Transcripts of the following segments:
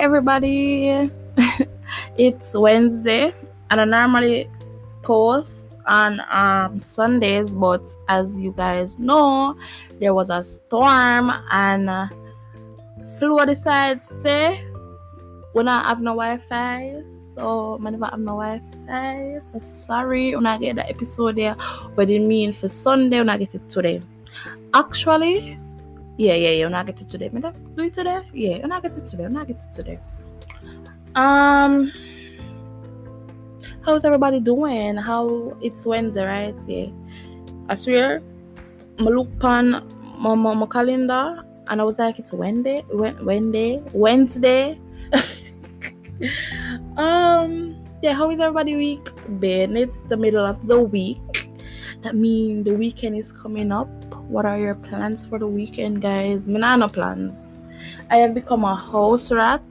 Everybody. it's Wednesday, and I normally post on um, Sundays, but as you guys know, there was a storm, and uh, Flow decided say we not have no Wi-Fi, so I never have no Wi-Fi. So sorry, when I get the episode there, but it mean for Sunday when I get it today. Actually, yeah, yeah, yeah. When I get it today, me do it today. Yeah, when I get it today, when I get to today. Um, how's everybody doing? How it's Wednesday, right? Yeah. I swear, I look on my, my, my calendar and I was like, it's Wednesday, Wednesday, Wednesday. um, yeah. How is everybody week been? It's the middle of the week. That means the weekend is coming up what are your plans for the weekend, guys? Banana plans. I have become a house rat.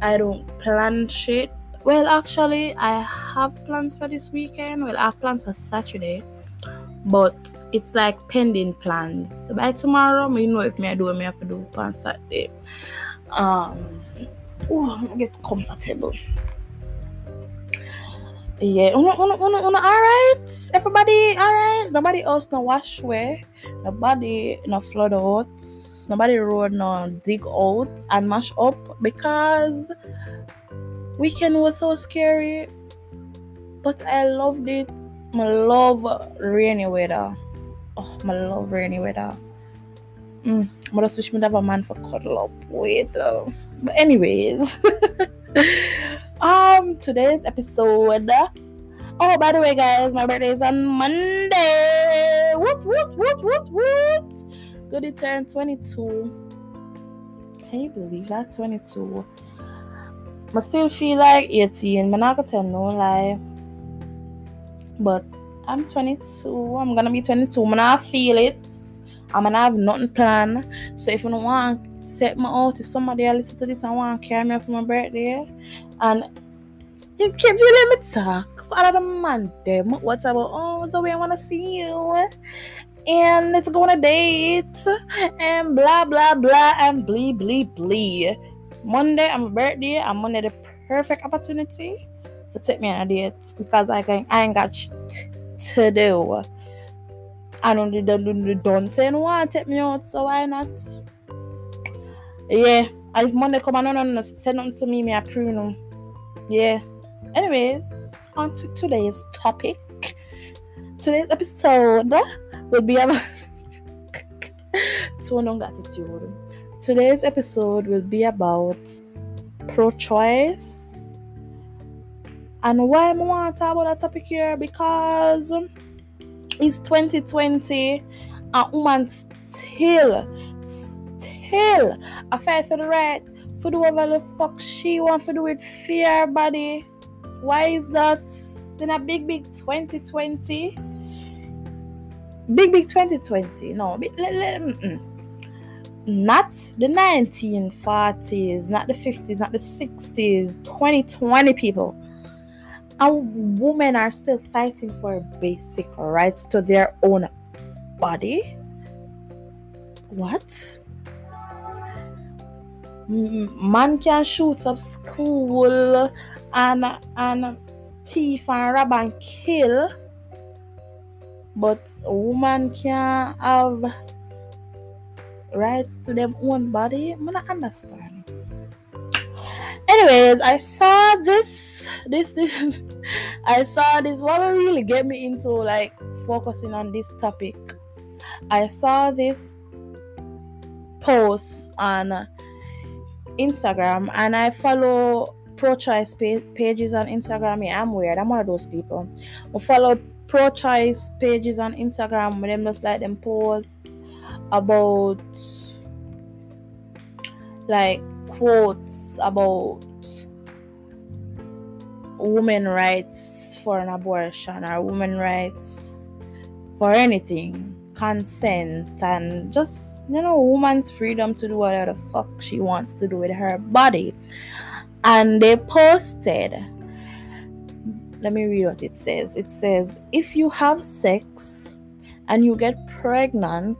I don't plan shit. Well, actually, I have plans for this weekend. Well, I have plans for Saturday, but it's like pending plans. By tomorrow, me know if me I do what me have to do on Saturday. Um, oh, get comfortable. Yeah, uno, uno, uno, uno, all right. Everybody, all right. Nobody else no wash way. Nobody no flood out. Nobody road no dig out and mash up because weekend was so scary. But I loved it. I love rainy weather. Oh, I love rainy weather. Mm, I just wish me have a man for cuddle up with. But anyways. um today's episode oh by the way guys my birthday is on monday. Whoop whoop whoop whoop whoop. Good it turned 22 can you believe that? 22 I still feel like 18 I'm not gonna tell no lie. But I'm 22 I'm gonna be 22 I'm gonna feel it. I'm gonna have nothing planned. So if you don't want set me out if somebody else listen to this. And want to carry me for my birthday. And you keep you let me talk. For other man them. What's about oh so we want to see you? And let's go on a date. And blah blah blah and blee blee blee. Monday I'm a birthday I'm Monday the perfect opportunity to take me on a date. Because I can I ain't got shit to do. I don't do the don't say no one take me out, so why not? Yeah, and if Monday come on, no, no, no, say to me, me approve no. Yeah. Anyways, on to today's topic. Today's episode will be about tone on attitude. Today's episode will be about pro-choice. And why I want to talk about that topic here because it's 2020 and woman still hell. I fight for the right, for do whatever the fuck she want for do it fear buddy. Why is that? Then a big big 2020. Big big 2020. No, big, let, let, mm, mm. not the 1940s, not the 50s, not the 60s, 2020 people. And women are still fighting for basic rights to their own body. What? Man can shoot up school and and thief and rob and kill. But a woman can have rights to them own body. I not understand. Anyways i saw this this this i saw this. What really get me into like focusing on this topic? I saw this post on Instagram and I follow pro-choice pages on Instagram. Yeah, I'm weird. I'm one of those people. I follow pro-choice pages on Instagram with them just like them post about like quotes about women rights for an abortion or women rights for anything, consent and just you know, woman's freedom to do whatever the fuck she wants to do with her body. And they posted, let me read what it says. It says, if you have sex and you get pregnant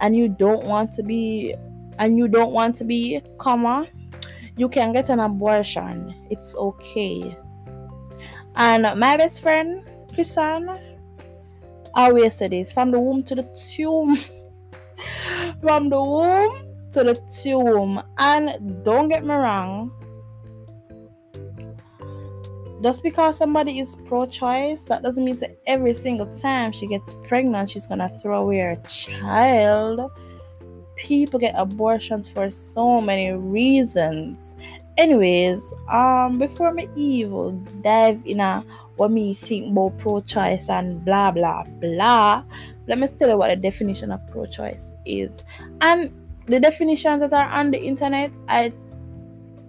and you don't want to be and you don't want to be, comma, you can get an abortion. It's okay. And my best friend, Chrisan, always say this from the womb to the tomb. from the womb to the tomb. And don't get me wrong, just because somebody is pro-choice that doesn't mean that every single time she gets pregnant she's gonna throw away her child people get abortions for so many reasons anyways um before me evil dive in a what me think about pro-choice and blah blah blah let me tell you what the definition of pro-choice is and the definitions that are on the internet i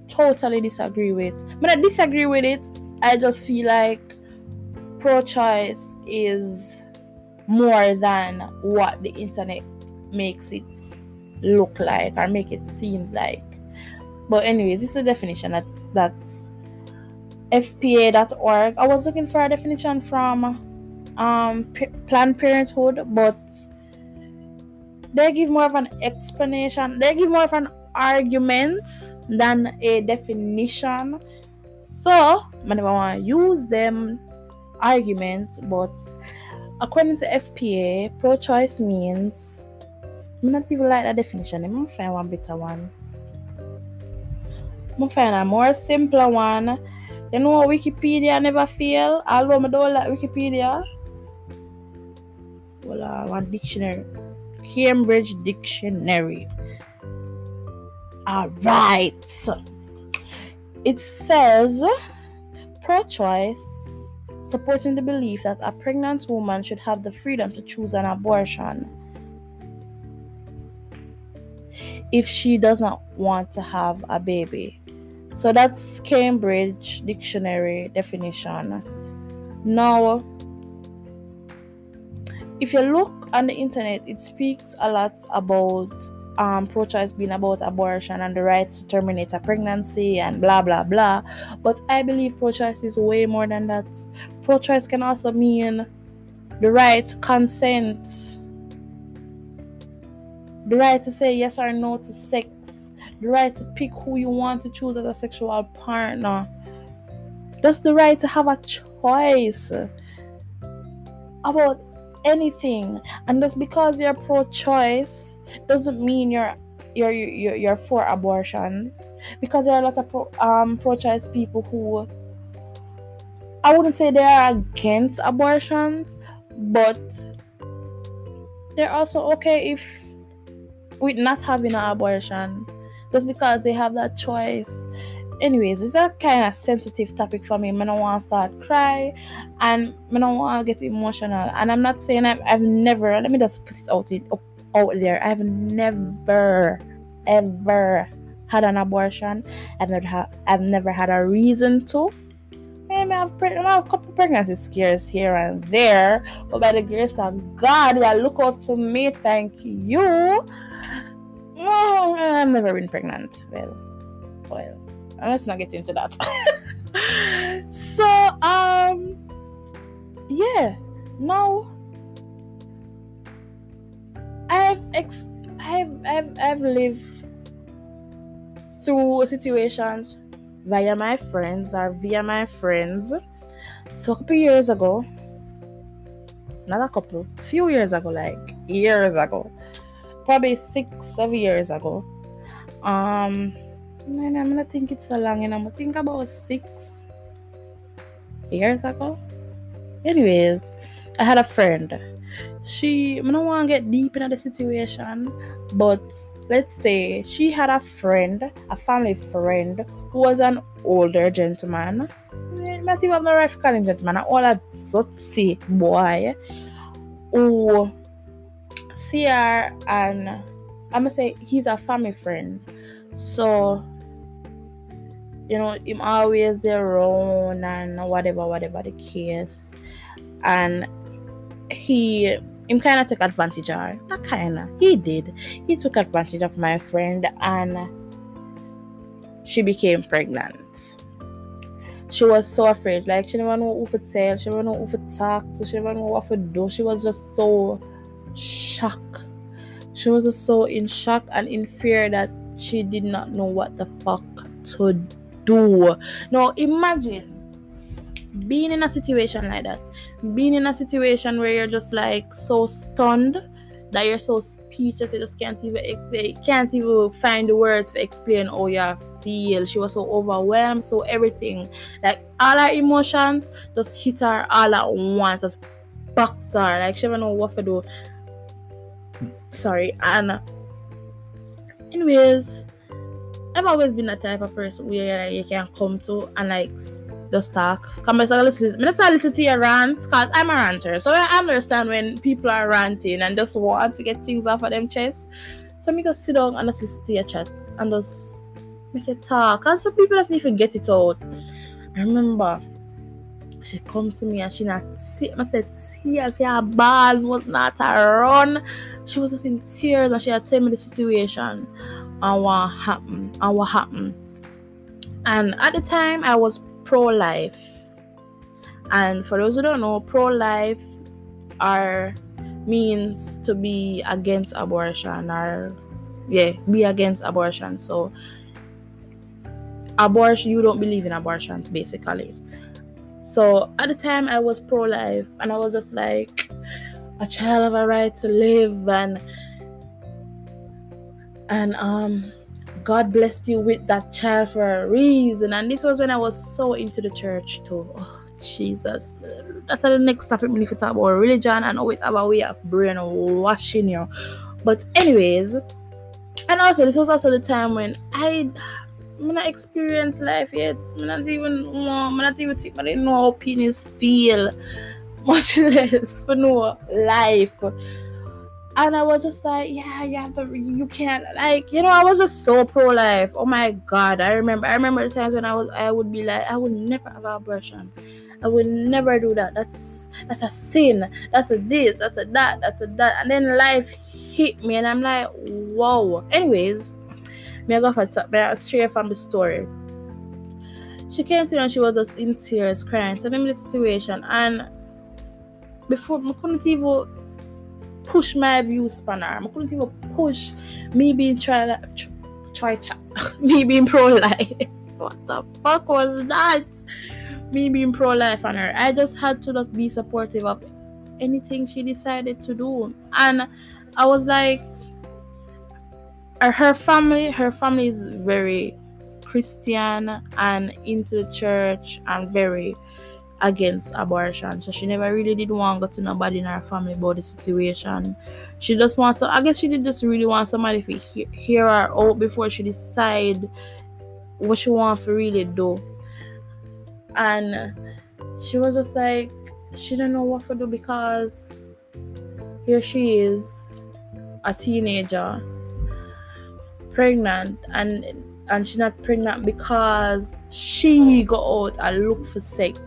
totally disagree with but i disagree with it I just feel like pro choice is more than what the internet makes it look like or make it seems like. But anyways, this is a definition that that's fpa.org. I was looking for a definition from um P- Planned Parenthood, but they give more of an explanation. They give more of an argument than a definition. So, I never want to use them arguments, but according to FPA, pro choice means I'm not even like that definition. I'm gonna find one better one. I'm gonna find a more simpler one. You know Wikipedia never fail, although I don't like Wikipedia. Uh, one dictionary. Cambridge Dictionary. Alright it says pro choice supporting the belief that a pregnant woman should have the freedom to choose an abortion if she does not want to have a baby. So that's Cambridge Dictionary definition. Now, if you look on the internet, it speaks a lot about um, pro choice being about abortion and the right to terminate a pregnancy and blah blah blah. But I believe pro choice is way more than that. Pro choice can also mean the right to consent, the right to say yes or no to sex, the right to pick who you want to choose as a sexual partner. Just the right to have a choice about anything. And just because you're pro choice doesn't mean you're you're you're, you're for abortions because there are a lot of pro, um pro-choice people who I wouldn't say they are against abortions, but they're also okay if with not having an abortion just because they have that choice. Anyways, it's a kind of sensitive topic for me. I don't want to start cry and I don't want to get emotional. And I'm not saying I've, I've never, let me just put it out in, out there. I've never, ever had an abortion. I've never had, I've never had a reason to. Maybe I've, pre- I have a couple pregnancy scares here and there, but by the grace of God, yeah, look out for me. Thank you. Oh, I've never been pregnant. Well, well, let's not get into that. so, um, yeah, now I've ex- I've I've I've lived through situations via my friends or via my friends. So a couple years ago, not a couple, few years ago, like years ago, probably six, seven years ago. Um, and I'm gonna think it's so long, and I'm gonna think about six years ago. Anyways, I had a friend she I don't want to get deep into the situation, but let's say she had a friend, a family friend, who was an older gentleman. Eh, I think I'm not right calling gentleman, an older sutsy boy who see her and I'm gonna say he's a family friend. So you know, him always there around and whatever, whatever the case. And he him kind of took advantage of her. Not kind of. He did. He took advantage of my friend and she became pregnant. She was so afraid. Like, she didn't know who to tell. She didn't know who to talk to. She didn't know what to do. She was just so shocked. she was just so in shock and in fear that she did not know what the fuck to do. Now imagine being in a situation like that, being in a situation where you're just like so stunned that you're so speechless, you just can't even you can't even find the words to explain how you feel. She was so overwhelmed, so everything, like all her emotions, just hit her all at once, just box her, like she don't know what to do. Sorry, and anyways, I've always been that type of person where like, you can come to and like just talk. Come I listen, I listen to your rant because I'm a ranter. So I understand when people are ranting and just want to get things off of them chest. So me just sit down and just listen to your chat and just make it talk. And some people just need to get it out. I remember she come to me and she not see I said tears, her ball was not a run. She was just in tears and she had told me the situation happened and what happened. And at the time I was pro-life. And for those who don't know, pro-life are means to be against abortion or yeah, be against abortion. So abortion you don't believe in abortions basically. So at the time I was pro-life and I was just like a child have a right to live and and um God blessed you with that child for a reason. And this was when I was so into the church too. Oh, Jesus. That's the next topic we need to talk about religion and how it have a way of brainwashing you. But anyways, and also this was also the time when I I'm not experience life yet. I'm not even I'm not even I didn't know how opinions feel. Much less for no life and I was just like, yeah, you you can't, like, you know, I was just so pro life. Oh my god, I remember, I remember the times when I was, I would be like, I would never have an abortion. I would never do that. That's that's a sin. That's a this. That's a that. That's a that. And then life hit me, and I'm like, whoa. Anyways, me I go for top, me straight from the story. She came to me and she was just in tears, crying, telling me the situation, and before I couldn't even push my view spanner. I couldn't even push me being try try, try me being pro life. what the fuck was that? Me being pro life on her. I just had to just be supportive of anything she decided to do. And I was like uh, her family her family is very Christian and into the church and very against abortion. So she never really did want to go to nobody in her family about the situation. She just wants to, I guess she did just really want somebody to hear, her out before she decide what she want to really do. And she was just like, she didn't know what to do because here she is, a teenager, pregnant, and and she's not pregnant because she go out and look for sex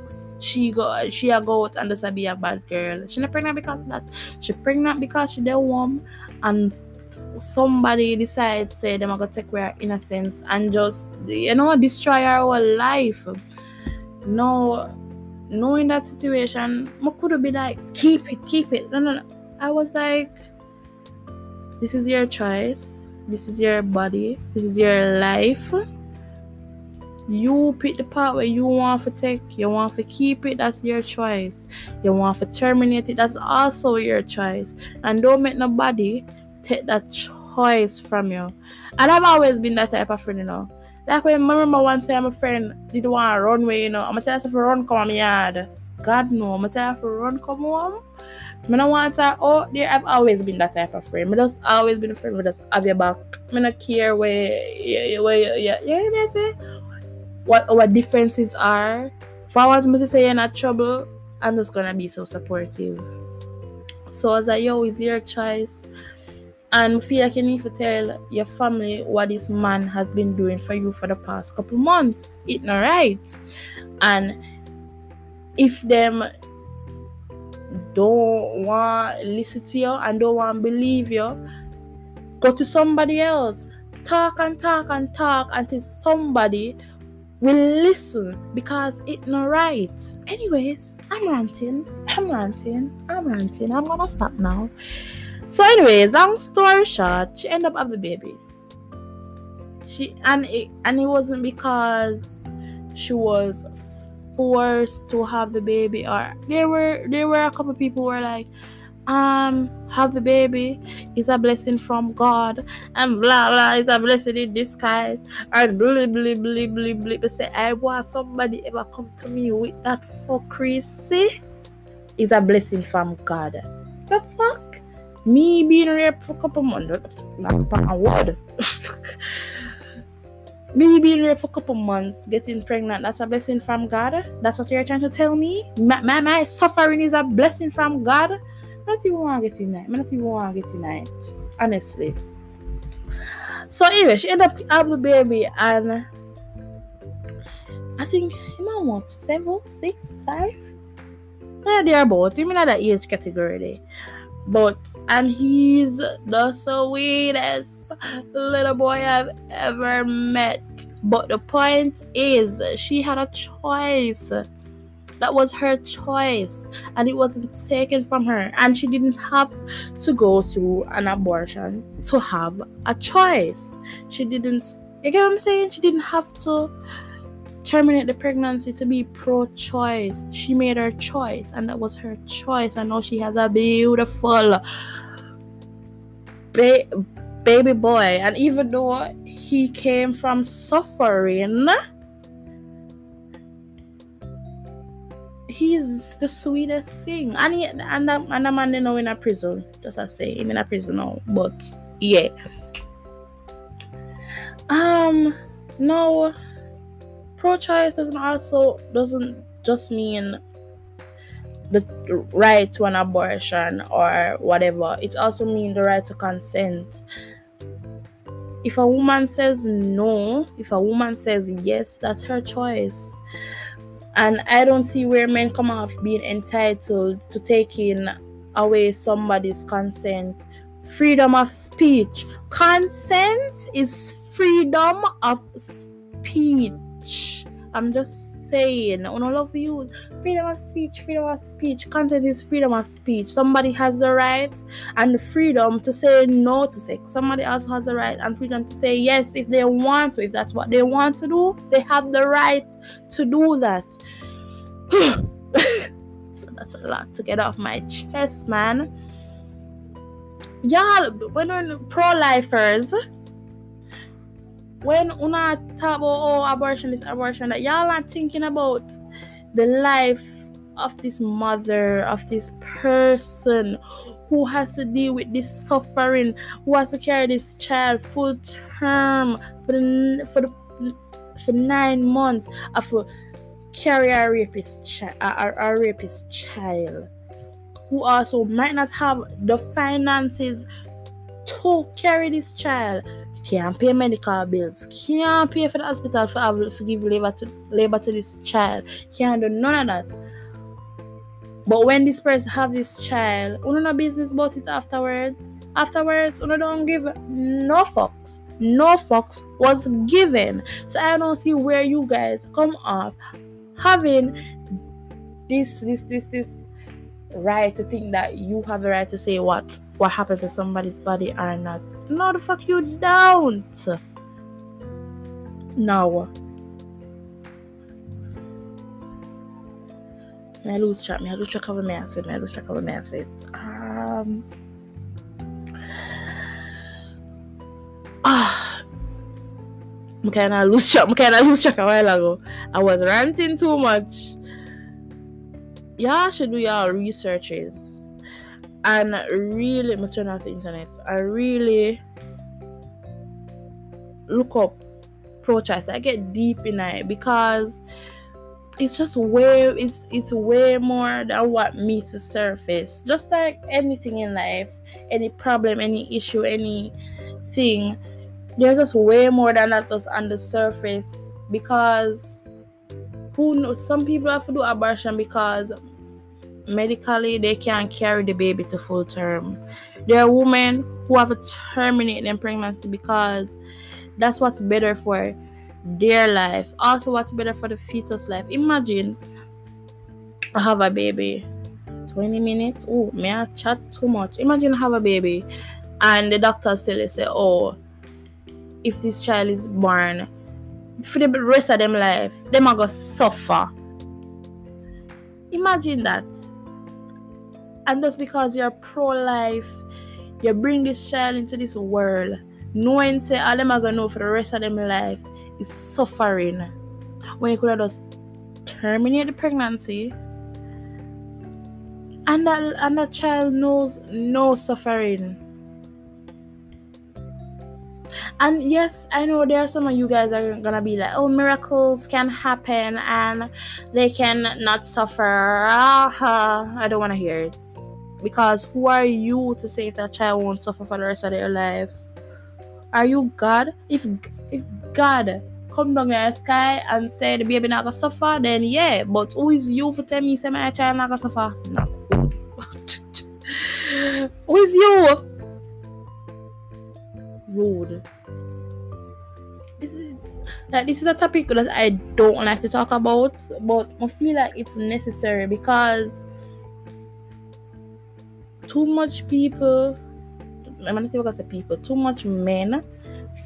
she go she a go out and just be a bad girl. She not pregnant because that. She pregnant because she the warm and somebody decides say them gonna take her innocence and just you know destroy her whole life. No knowing that situation, I could be like, keep it, keep it. No, no, no. I was like, this is your choice. This is your body. This is your life you pick the part where you want to take, you want to keep it, that's your choice. You want to terminate it, that's also your choice. And don't make nobody take that choice from you. And I've always been that type of friend, you know. Like when I remember one time a friend did want to run away, you know. I'm gonna tell her to run come my yard. God no, I'm gonna tell her to run come home. I don't want to oh there I've always been that type of friend. I just always been a friend with just have your back. I don't care where yeah, where yeah, yeah, you know say what our differences are. If I want to say you're not trouble, I'm just gonna be so supportive. So as I yo, it's your choice. And feel like you need to tell your family what this man has been doing for you for the past couple months. It's not right. And if them don't want to listen to you and don't want to believe you, go to somebody else. Talk and talk and talk until somebody will listen because it's not right. Anyways, I'm ranting. I'm ranting. I'm ranting. I'm gonna stop now. So, anyways, long story short, she ended up having the baby. She and it and it wasn't because she was forced to have the baby or there were there were a couple people who were like um have the baby is a blessing from God and blah blah is a blessing in disguise and blah blah blah blah blah but say I want somebody ever come to me with that for crazy is a blessing from God. The fuck? Me being raped for a couple months not a word. me being raped for a couple months, getting pregnant, that's a blessing from God. That's what you're trying to tell me? My, my, my suffering is a blessing from God not even want to get in not even want to get in it. Honestly. So anyway, she ended up having the baby and I think him on what seven, six, five? Yeah, they're both. Him in that age category there. But and he's the sweetest little boy I've ever met. But the point is she had a choice that was her choice and it wasn't taken from her. And she didn't have to go through an abortion to have a choice. She didn't, you get what I'm saying? She didn't have to terminate the pregnancy to be pro choice. She made her choice and that was her choice. And now she has a beautiful ba- baby boy. And even though he came from suffering, he's the sweetest thing. And he, and a, and a man you know in a prison. Just I say him in a prison now. But yeah. Um no pro-choice doesn't also doesn't just mean the right to an abortion or whatever. It also means the right to consent. If a woman says no, if a woman says yes, that's her choice and I don't see where men come off being entitled to taking away somebody's consent. Freedom of speech. Consent is freedom of speech. I'm just saying, on all of you, freedom of speech, freedom of speech. Consent is freedom of speech. Somebody has the right and the freedom to say no to sex. Somebody else has the right and freedom to say yes if they want to. If that's what they want to do, they have the right to do that. so that's a lot to get off my chest, man. Y'all, when pro-lifers, when una talk about oh abortion is abortion, that y'all are thinking about the life of this mother, of this person who has to deal with this suffering, who has to carry this child full term for the for the for nine months uh, of carry a rapist child, a, a rapist child, who also might not have the finances to carry this child, can't pay medical bills, can't pay for the hospital for, for give labor to labor to this child, can't do none of that. But when this person have this child, you no business about it afterwards. Afterwards, you don't give no fucks. No fucks was given. So I don't see where you guys come off having this this this this right to think that you have the right to say what what happens to somebody's body or not. No, the fuck you don't. No. May I lose track? May I lose track of what I? May I lose track of what I? Um. Ah. I kind of lose track. I kind lose track a while ago. I was ranting too much. Y'all should do y'all researches and really turn off the internet. I really look up pro-choice. I get deep in it because it's just way it's it's way more than what meets the surface. Just like anything in life, any problem, any issue, anything there's just way more than that just on the surface because who knows some people have to do abortion because medically they can't carry the baby to full term there are women who have to terminate their pregnancy because that's what's better for their life also what's better for the fetus life imagine i have a baby 20 minutes. Oh, may I chat too much? Imagine I have a baby and the doctor still say, oh, if this child is born for the rest of them life, them are gonna suffer. Imagine that. And just because you're pro-life, you bring this child into this world, knowing say all them are gonna know for the rest of them life is suffering. When you could have just terminate the pregnancy and that and that child knows no suffering. And yes i know there are some of you guys are gonna be like oh miracles can happen and they can not suffer. I don't want to hear it because who are you to say if that child won't suffer for the rest of their life? Are you god? If if god come down in the sky and say the baby not gonna suffer then yeah. But who is you for tell me say my child not gonna suffer? No. Who is you? Rude. This is like this is a topic that I don't like to talk about, but I feel like it's necessary because too much people I'm not even gonna people, too much men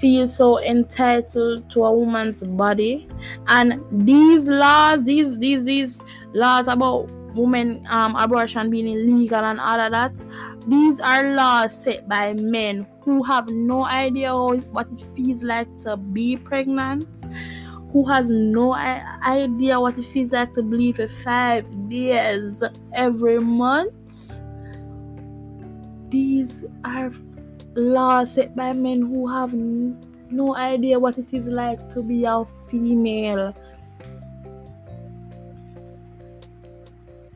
feel so entitled to a woman's body and these laws these these these laws about women um abortion being illegal and all of that these are laws set by men who have no idea what it feels like to be pregnant, who has no idea what it feels like to bleed for five days every month. These are laws set by men who have no idea what it is like to be a female.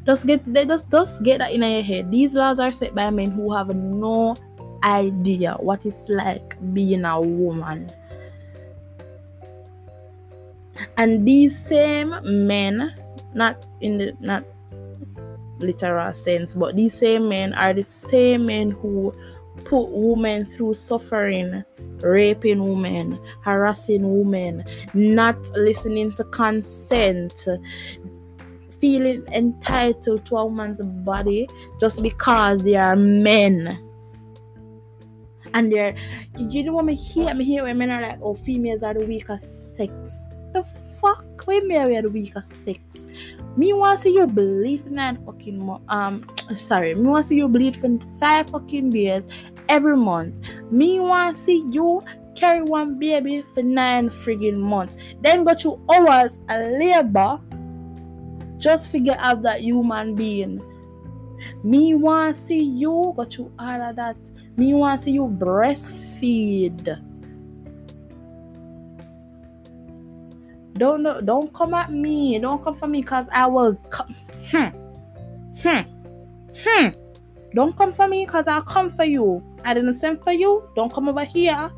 Just get just just get that in your head. These laws are set by men who have no idea what it's like being a woman. And these same men, not in the not literal sense, but these same men are the same men who put women through suffering, raping women, harassing women, not listening to consent, feeling entitled to a woman's body just because they are men. And they're you don't want me hear me hear women are like oh females are the weaker sex. The fuck? Me are the weaker sex me want see you bleed for nine fucking mo- um sorry me want see you bleed for five fucking days every month. Me want see you carry one baby for nine friggin' months. Then go through hours of labor just figure out that human being. Me want see you go through all of that. Me want see you breastfeed. Don't don't come at me. Don't come for me because I will come. Hmm. Hmm. Hmm. Don't come for me because I'll come for you. I didn't send for you. Don't come over here.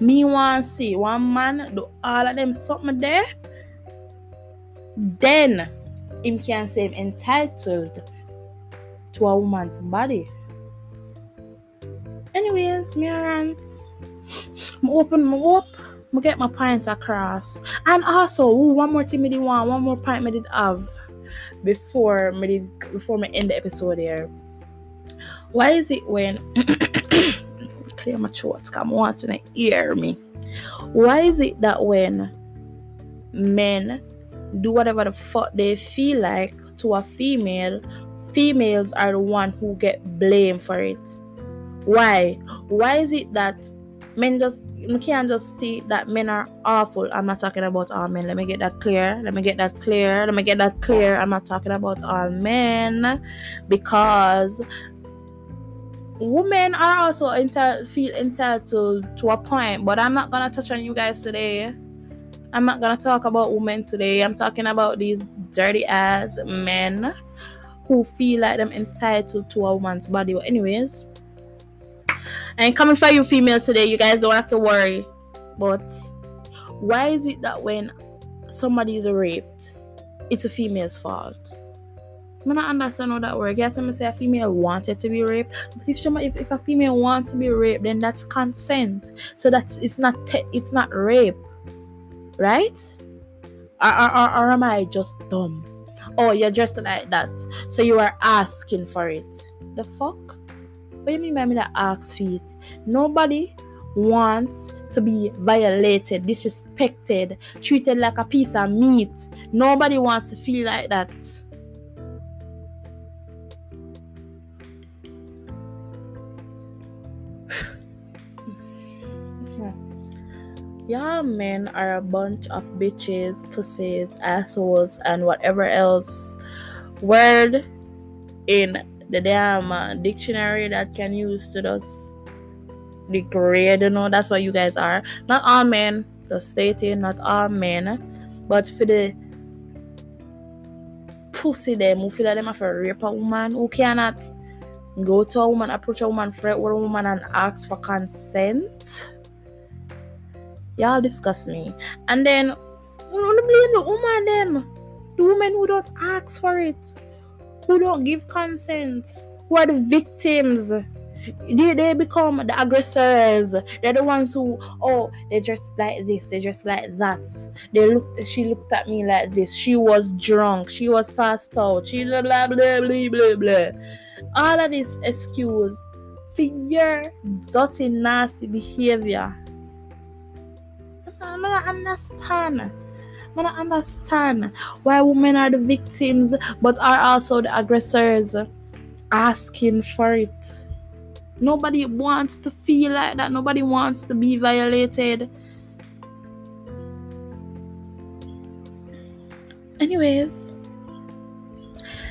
Me want see one man do all of them something there. Then him can say him entitled to a woman's body. Anyways, me rant. I'm open my up. I get my point across. And also, ooh, one more thing me did want, one more point me did have before me did before me end the episode here. Why is it when clear my throat come wanting to hear me? Why is it that when men do whatever the fuck they feel like to a female, females are the one who get blamed for it? Why? Why is it that men just you can't just see that men are awful? I'm not talking about all men. Let me get that clear. Let me get that clear. Let me get that clear. I'm not talking about all men because women are also entitled feel entitled to a point but i'm not gonna touch on you guys today i'm not gonna talk about women today i'm talking about these dirty ass men who feel like them entitled to a woman's body but anyways and coming for you females today, you guys don't have to worry. But why is it that when somebody is raped, it's a female's fault? I don't understand how that works. You have to say a female wanted to be raped. But if somebody, if, if a female wants to be raped, then that's consent. So that's it's not te- it's not rape, right? Or, or, or, or am I just dumb? oh you're dressed like that so you are asking for it the fuck what do you mean by me that ask for it? Nobody wants to be violated disrespected treated like a piece of meat. Nobody wants to feel like that. Y'all men are a bunch of bitches, pussies, assholes, and whatever else word in the damn uh, dictionary that can use to just degrade, you know. That's what you guys are. Not all men, just stating, not all men, but for the pussy them who feel like them have to rape a woman who cannot go to a woman, approach a woman, flirt with a woman, and ask for consent Y'all disgust me. And then, don't blame the woman them. The women who don't ask for it. Who don't give consent. Who are the victims. They, they become the aggressors. They're the ones who, oh, they just like this, they just like that. They looked she looked at me like this. She was drunk, she was passed out, she blah blah blah blah blah blah. All of this excuse for your dirty nasty behavior I'm not understand. I don't understand why women are the victims but are also the aggressors asking for it. Nobody wants to feel like that. Nobody wants to be violated. Anyways,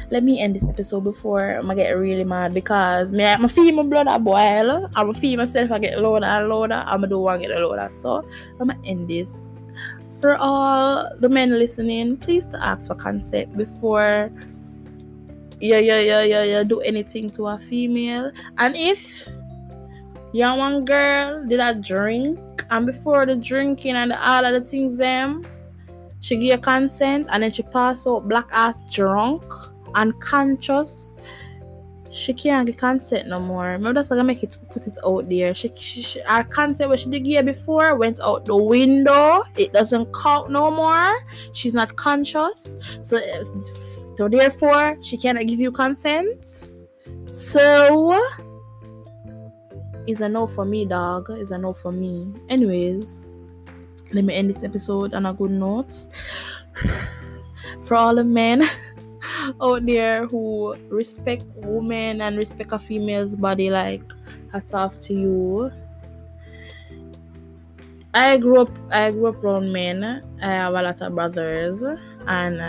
let me end this episode before gonna get really mad because me I'm feel my blood a boil. I'm feel myself I get louder and louder. I'm gonna do one get louder. So I'm gonna end this. For all the men listening, please to ask for consent before yeah yeah yeah yeah yeah do anything to a female. And if young one girl did a drink and before the drinking and all of the things them she give consent and then she pass out black ass drunk unconscious, she can't get consent no more. Remember that's gonna make it put it out there. She, she, she our consent what she did give before went out the window. It doesn't count no more. She's not conscious, so so therefore she cannot give you consent. So is a no for me, dog. Is a no for me. Anyways, let me end this episode on a good note. For all the men out there who respect women and respect a female's body, like hats off to you. I grew up I grew up around men. I have a lot of brothers and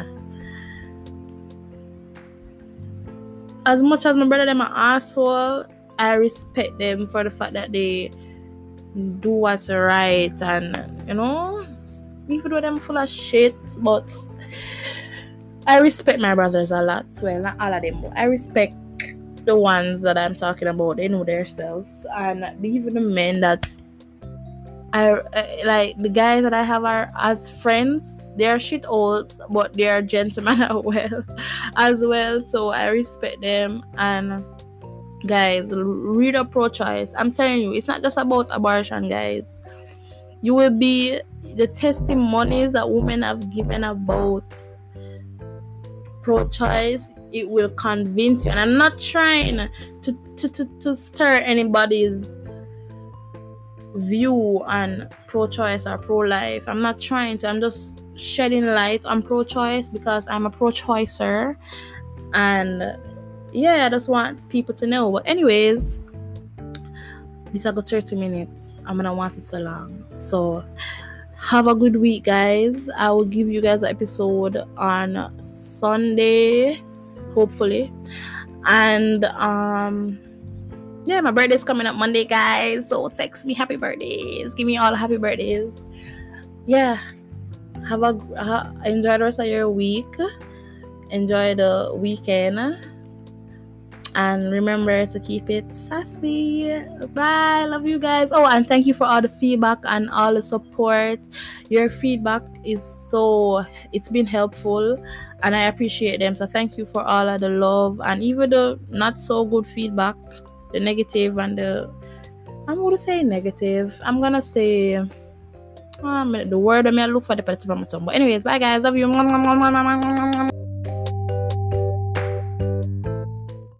as much as my brother them an asshole, I respect them for the fact that they do what's right and you know even though them full of shit but I respect my brothers a lot. Well, not all of them, but I respect the ones that I'm talking about. They know themselves, and even the men that I uh, like the guys that I have are as friends. They are shit olds, but they are gentlemen as well, as well. So I respect them and guys read a pro-choice i'm telling you it's not just about abortion guys you will be the testimonies that women have given about pro choice, it will convince you. And I'm not trying to, to, to, to stir anybody's view on pro choice or pro life. I'm not trying to, I'm just shedding light on pro choice because I'm a pro choicer. And yeah, I just want people to know. But, anyways, these are the 30 minutes. I'm gonna want it so long. So, have a good week, guys. I will give you guys an episode on Sunday, hopefully. And um yeah, my birthday's coming up Monday, guys. So text me happy birthdays. Give me all happy birthdays. Yeah. Have a enjoy the rest of your week. Enjoy the weekend. And remember to keep it sassy. Bye. Love you guys. Oh, and thank you for all the feedback and all the support. Your feedback is so it's been helpful and I appreciate them. So thank you for all of the love and even the not so good feedback, the negative and the I'm gonna say negative. I'm gonna say um, the word I I look for the part of my tongue. But anyways, bye guys, love you.